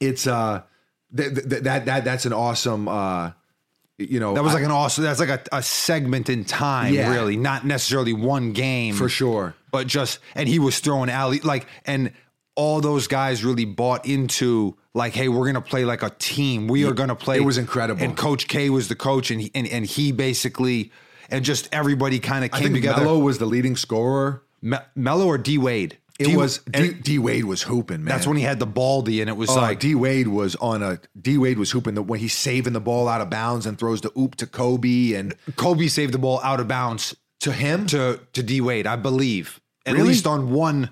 it's uh th- th- that that that's an awesome uh you know that was like an awesome. That's like a, a segment in time, Yeah. really, not necessarily one game for sure. but just and he was throwing alley like and all those guys really bought into like hey we're gonna play like a team we are gonna play It was incredible. and coach k was the coach and he, and, and he basically and just everybody kind of I came think together Melo was the leading scorer. Me- Melo or d wade It D, was D, D, Wade was hooping, man. that's when he had the baldy and it was Oh, like D Wade was on a D Wade was hooping the, when he's saving the ball out of bounds and throws the oop to Kobe and kobe saved the ball out of bounds to him to to d wade i believe at Really? least on one.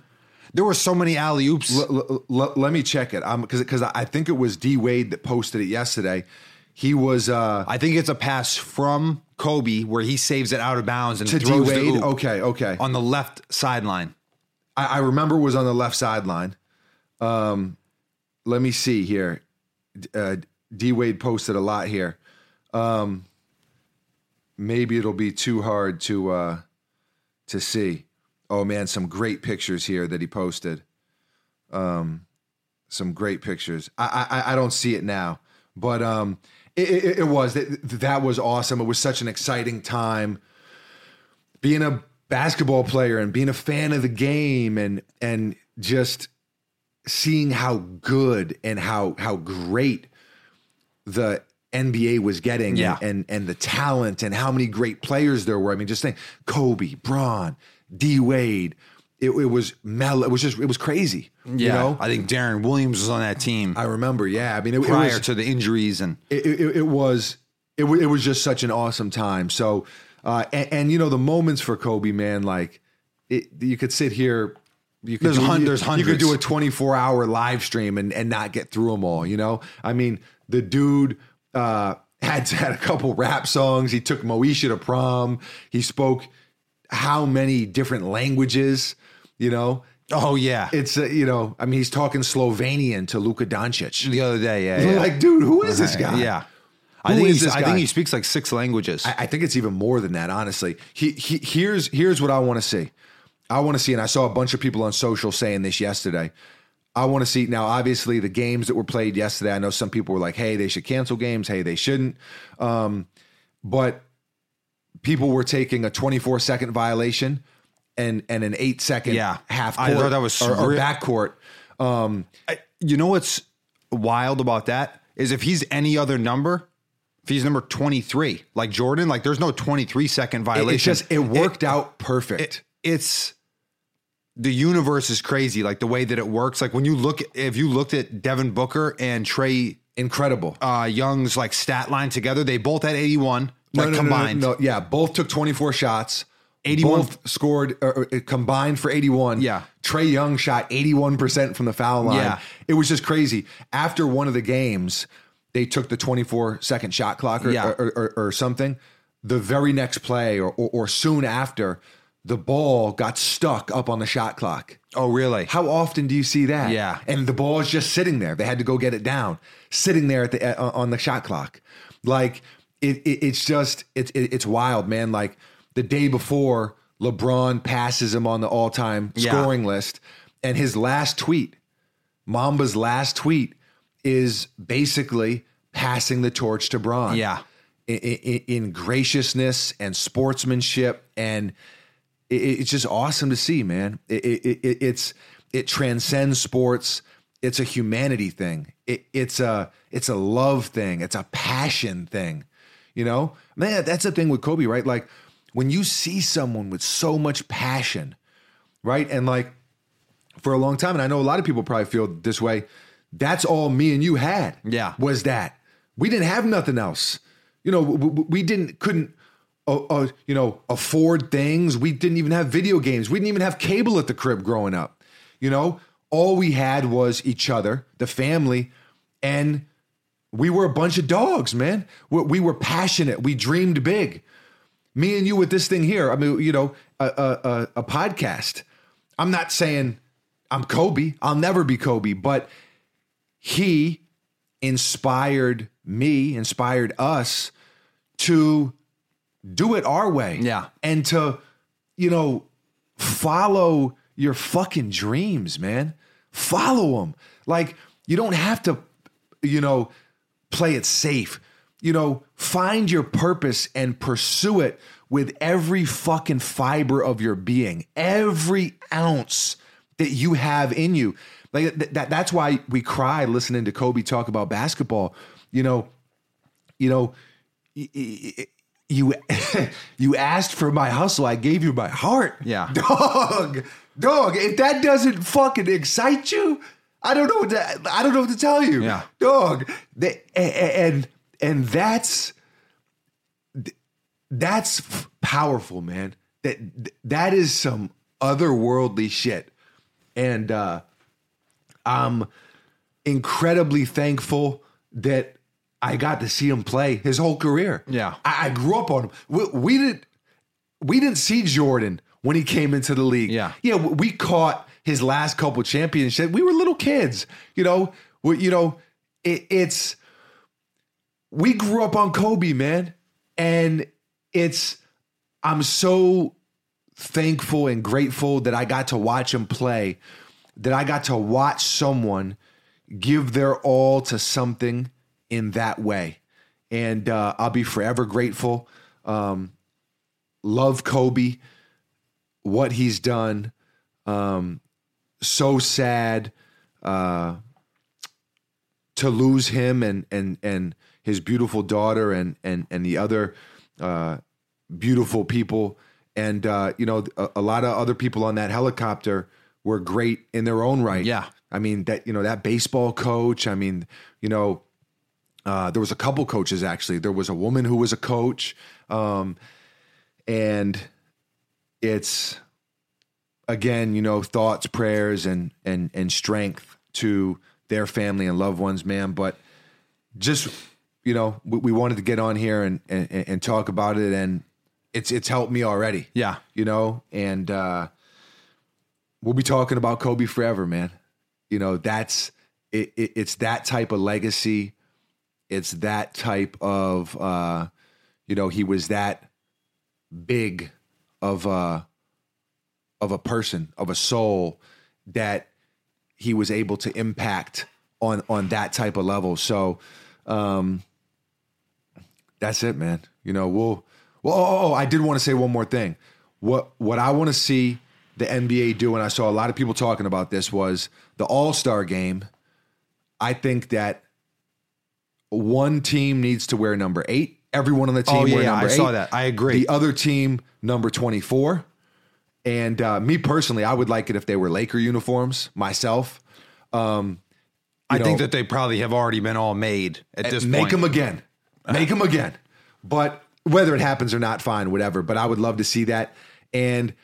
There were so many alley oops. L- l- l- let me check it. Um, because because I think it was D Wade that posted it yesterday. He was uh I think it's a pass from Kobe where he saves it out of bounds and to D throws the Wade. Okay, okay. on the left sideline. I, I remember was on the left sideline. Um, let me see here. Uh, D Wade posted a lot here. Um, maybe it'll be too hard to uh, to see. Oh man, some great pictures here that he posted. Um, some great pictures. I I, I don't see it now, but um, it, it, it was that that was awesome. It was such an exciting time being a basketball player and being a fan of the game and and just seeing how good and how how great the NBA was getting Yeah. and, and and the talent and how many great players there were. I mean, just think Kobe, Bron, D Wade. It, it was Mel. It was just it was crazy. You know, I think Deron Williams was on that team I remember. Yeah, I mean, it, it prior was to the injuries and it, it, it was it, it was just such an awesome time. So, uh, and, and you know the moments for Kobe, man, like it, you could sit here. You could There's do, hun- you, there's You could do a 24 hour live stream and, and not get through them all. You know, I mean, the dude uh, had had a couple rap songs. He took Moesha to prom. He spoke how many different languages. You know, oh yeah, it's uh, you know, I mean, he's talking Slovenian to Luka Doncic. the other day, yeah, yeah. Like, dude, who is this guy? yeah. I think he's, I think he speaks like six languages. I, I think it's even more than that, honestly. He, he here's here's what I want to see. I want to see, and I saw a bunch of people on social saying this yesterday. I want to see now. Obviously, the games that were played yesterday. I know some people were like, "Hey, they should cancel games. Hey, they shouldn't." Um, but people were taking a 24 second violation and and an eight second Yeah. half I thought that was or, or back court. Um, I- you know what's wild about that is if he's any other number, if he's number 23, like Jordan, like there's no 23 second violation. it just it worked out perfect. it's the universe is crazy, like the way that it works. Like when you look, if you looked at Devin Booker and Trae Incredible. uh, Young's like stat line together, they both had 81 like combined. No, yeah, both took 24 shots. 81 Both scored uh, combined for 81. Yeah. Trae Young shot 81% from the foul line. Yeah. It was just crazy. After one of the games, they took the 24 second shot clock or, Yeah. or, or, or something. The very next play or, or, or soon after, the ball got stuck up on the shot clock. Oh, really? How often do you see that? Yeah. and the ball is just sitting there. They had to go get it down, sitting there at the uh, on the shot clock. Like it, it it's just it's it, it's wild, man. Like the day before, LeBron passes him on the all time Yeah. scoring list, and his last tweet, Mamba's last tweet, is basically passing the torch to Bron. Yeah. in, in, in graciousness and sportsmanship. And it, it's just awesome to see man. It, it, it, it's it transcends sports. It's a humanity thing. It, it's a it's a love thing. It's a passion thing you know? Man that's the thing with kobe right? Like when you see someone with so much passion right? And like for a long time and i know a lot of people probably feel this way that's all me and you had Yeah. was that. We didn't have nothing else. You know we, we- didn't couldn't uh, uh, you know afford things. We didn't even have video games. We didn't even have cable at the crib growing up. You know all we had was each other the family and we were a bunch of dogs man. We, we were passionate. We dreamed big. Me and you with this thing here i mean you know a, a, a, a podcast. I'm not saying i'm kobe. I'll never be kobe but he inspired me, inspired us to do it our way. Yeah. And to, you know, follow your fucking dreams, man. Follow them. Like, you don't have to, you know, play it safe. You know, find your purpose and pursue it with every fucking fiber of your being, every ounce that you have in you. Like th- that, that's why we cry listening to Kobe talk about basketball. You know, you know, y- y- you you asked for my hustle, I gave you my heart. Yeah. dog, dog. If that doesn't fucking excite you, I don't know what to, I don't know what to tell you. Yeah. dog. A- and and that's that's powerful, man. That that is some otherworldly shit. And uh, I'm incredibly thankful that I got to see him play his whole career. Yeah. I, I grew up on him. We, we didn't we didn't see Jordan when he came into the league. Yeah. yeah. We caught his last couple championships. We were little kids, you know. We, you know, it, it's we grew up on Kobe, man, and it's I'm so thankful and grateful that I got to watch him play, that I got to watch someone give their all to something in that way. And uh, I'll be forever grateful. Um, love Kobe, what he's done. Um, so sad uh, to lose him and and and his beautiful daughter and and and the other uh, beautiful people. And uh, you know, a, a lot of other people on that helicopter were great in their own right. Yeah. I mean that you know that baseball coach. I mean, you know, uh, there was a couple coaches actually. There was a woman who was a coach, um, and it's again, you know, thoughts, prayers, and and and strength to their family and loved ones, man. But just you know, we, we wanted to get on here and, and and talk about it, and it's it's helped me already. Yeah. you know, and uh, we'll be talking about Kobe forever, man. You know, that's it, it, it's that type of legacy. It's that type of uh, you know, he was that big of a of a person, of a soul that he was able to impact on on that type of level. So um that's it, man. You know, we'll well oh, oh, I did want to say one more thing. What what I want to see the NBA do, and I saw a lot of people talking about this, was the All-Star game. I think that one team needs to wear number eight. Everyone on the team Oh, wear yeah, number I eight. saw that. I agree. The other team, number 24. And uh, me personally, I would like it if they were Laker uniforms myself. Um, I you think that they probably have already been all made at this make point. Make them again. Make them again. But whether it happens or not, fine, whatever. But I would love to see that. And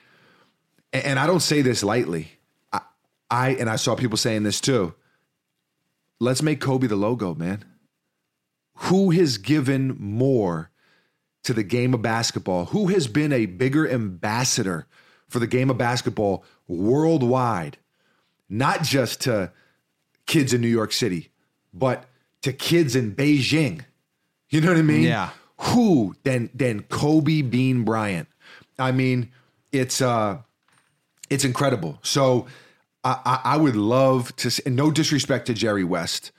and I don't say this lightly. I, I and I saw people saying this too. Let's make Kobe the logo, man. Who has given more to the game of basketball? Who has been a bigger ambassador for the game of basketball worldwide? Not just to kids in New York City, but to kids in Beijing. You know what I mean? Yeah. Who then then Kobe Bean Bryant? I mean, it's uh it's incredible. So I, I, I would love to. See, no disrespect to Jerry West.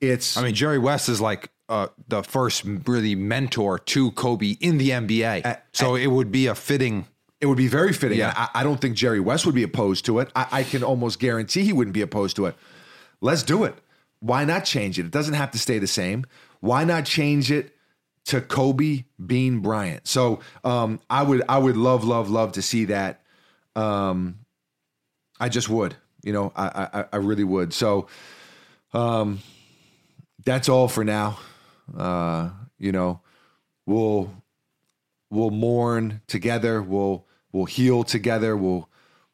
It's I mean, Jerry West is like uh, the first really mentor to Kobe in the NBA. so it would be a fitting. it would be very fitting. Yeah. I, I don't think Jerry West would be opposed to it. I, I can almost guarantee he wouldn't be opposed to it. Let's do it. Why not change it? It doesn't have to stay the same. Why not change it to Kobe Bean Bryant? So um, I would I would love love love to see that. Um, I just would. You know, I I, I really would. So um, that's all for now. Uh, you know, we'll we'll mourn together. We'll we'll heal together. We'll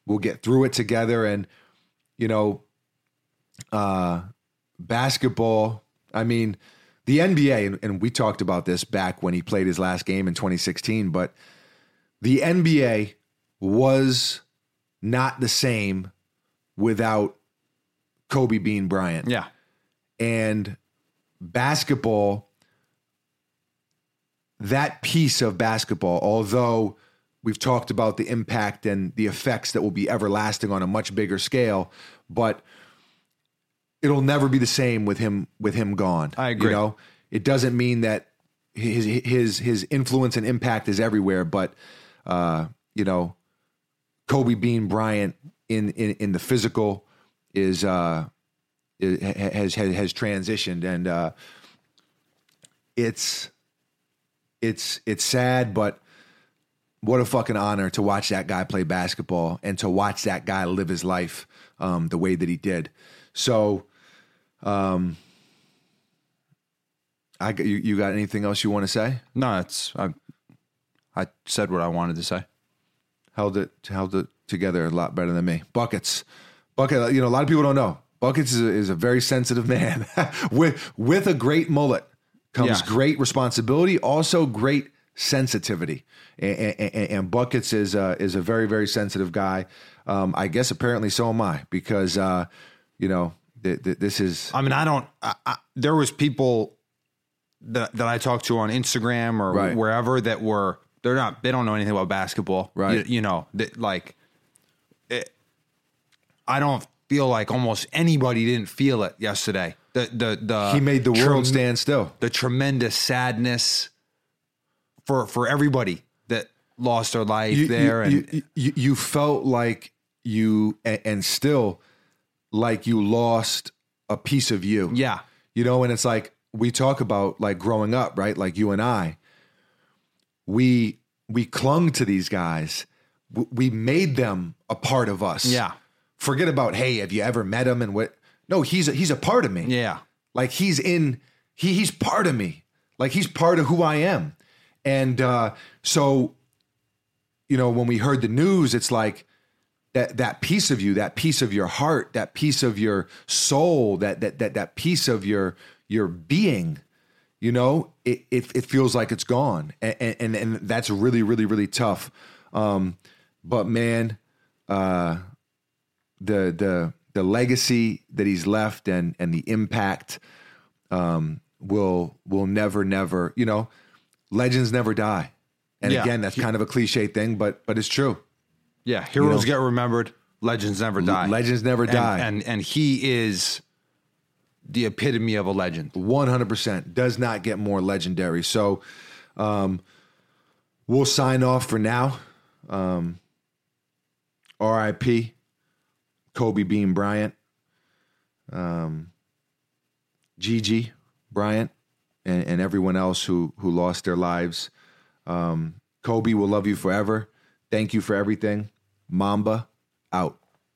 we'll get through it together. And you know, uh, basketball. I mean, the NBA, and, and we talked about this back when he played his last game in 2016. But the NBA was not the same without Kobe Bean Bryant Yeah. and basketball that piece of basketball although we've talked about the impact and the effects that will be everlasting on a much bigger scale but it'll never be the same with him with him gone I agree. you know it doesn't mean that his his his influence and impact is everywhere but uh you know Kobe Bean Bryant in in in the physical is uh has has has transitioned and uh it's it's it's sad but what a fucking honor to watch that guy play basketball and to watch that guy live his life um the way that he did so um I you you got anything else you want to say No, it's I. I said what I wanted to say. Held it held it together a lot better than me. Buckets, bucket. You know, a lot of people don't know. Buckets is a, is a very sensitive man with with a great mullet comes Yeah. great responsibility, also great sensitivity. And, and, and Buckets is uh, is a very very sensitive guy. Um, I guess apparently so am I because uh, you know th- th- this is I mean, I don't. I, I, there was people that that I talked to on Instagram or Right. wherever that were they're not they don't know anything about basketball, Right. You, you know, that like, it, I don't feel like almost anybody didn't feel it yesterday. The the the he made the world trem- stand still. the tremendous sadness for for everybody that lost their life you, there, you, and you, you, you felt like you and, and still like you lost a piece of you. yeah, You know, and it's like we talk about like growing up, right? Like you and I, we we clung to these guys. We made them a part of us. yeah, Forget about hey, have you ever met him and what? No, he's a, he's a part of me. yeah, Like he's in he he's part of me. Like he's part of who I am. And uh so you know, when we heard the news, it's like that that piece of you, that piece of your heart, that piece of your soul, that that that that piece of your your being, you know, it it, it feels like it's gone. And, and and that's really really really tough. Um but man, uh the the the legacy that he's left and and the impact um, will will never never you know legends never die and Yeah. again that's kind of a cliche thing but but it's true yeah. Heroes know, get remembered, legends never die. legends never and, die and and he is the epitome of a legend. 100% does not get more legendary. So um, we'll sign off for now. Um, rip kobe bean bryant. Um, Gigi bryant and, and everyone else who who lost their lives. Um, kobe will love you forever. Thank you for everything. Mamba out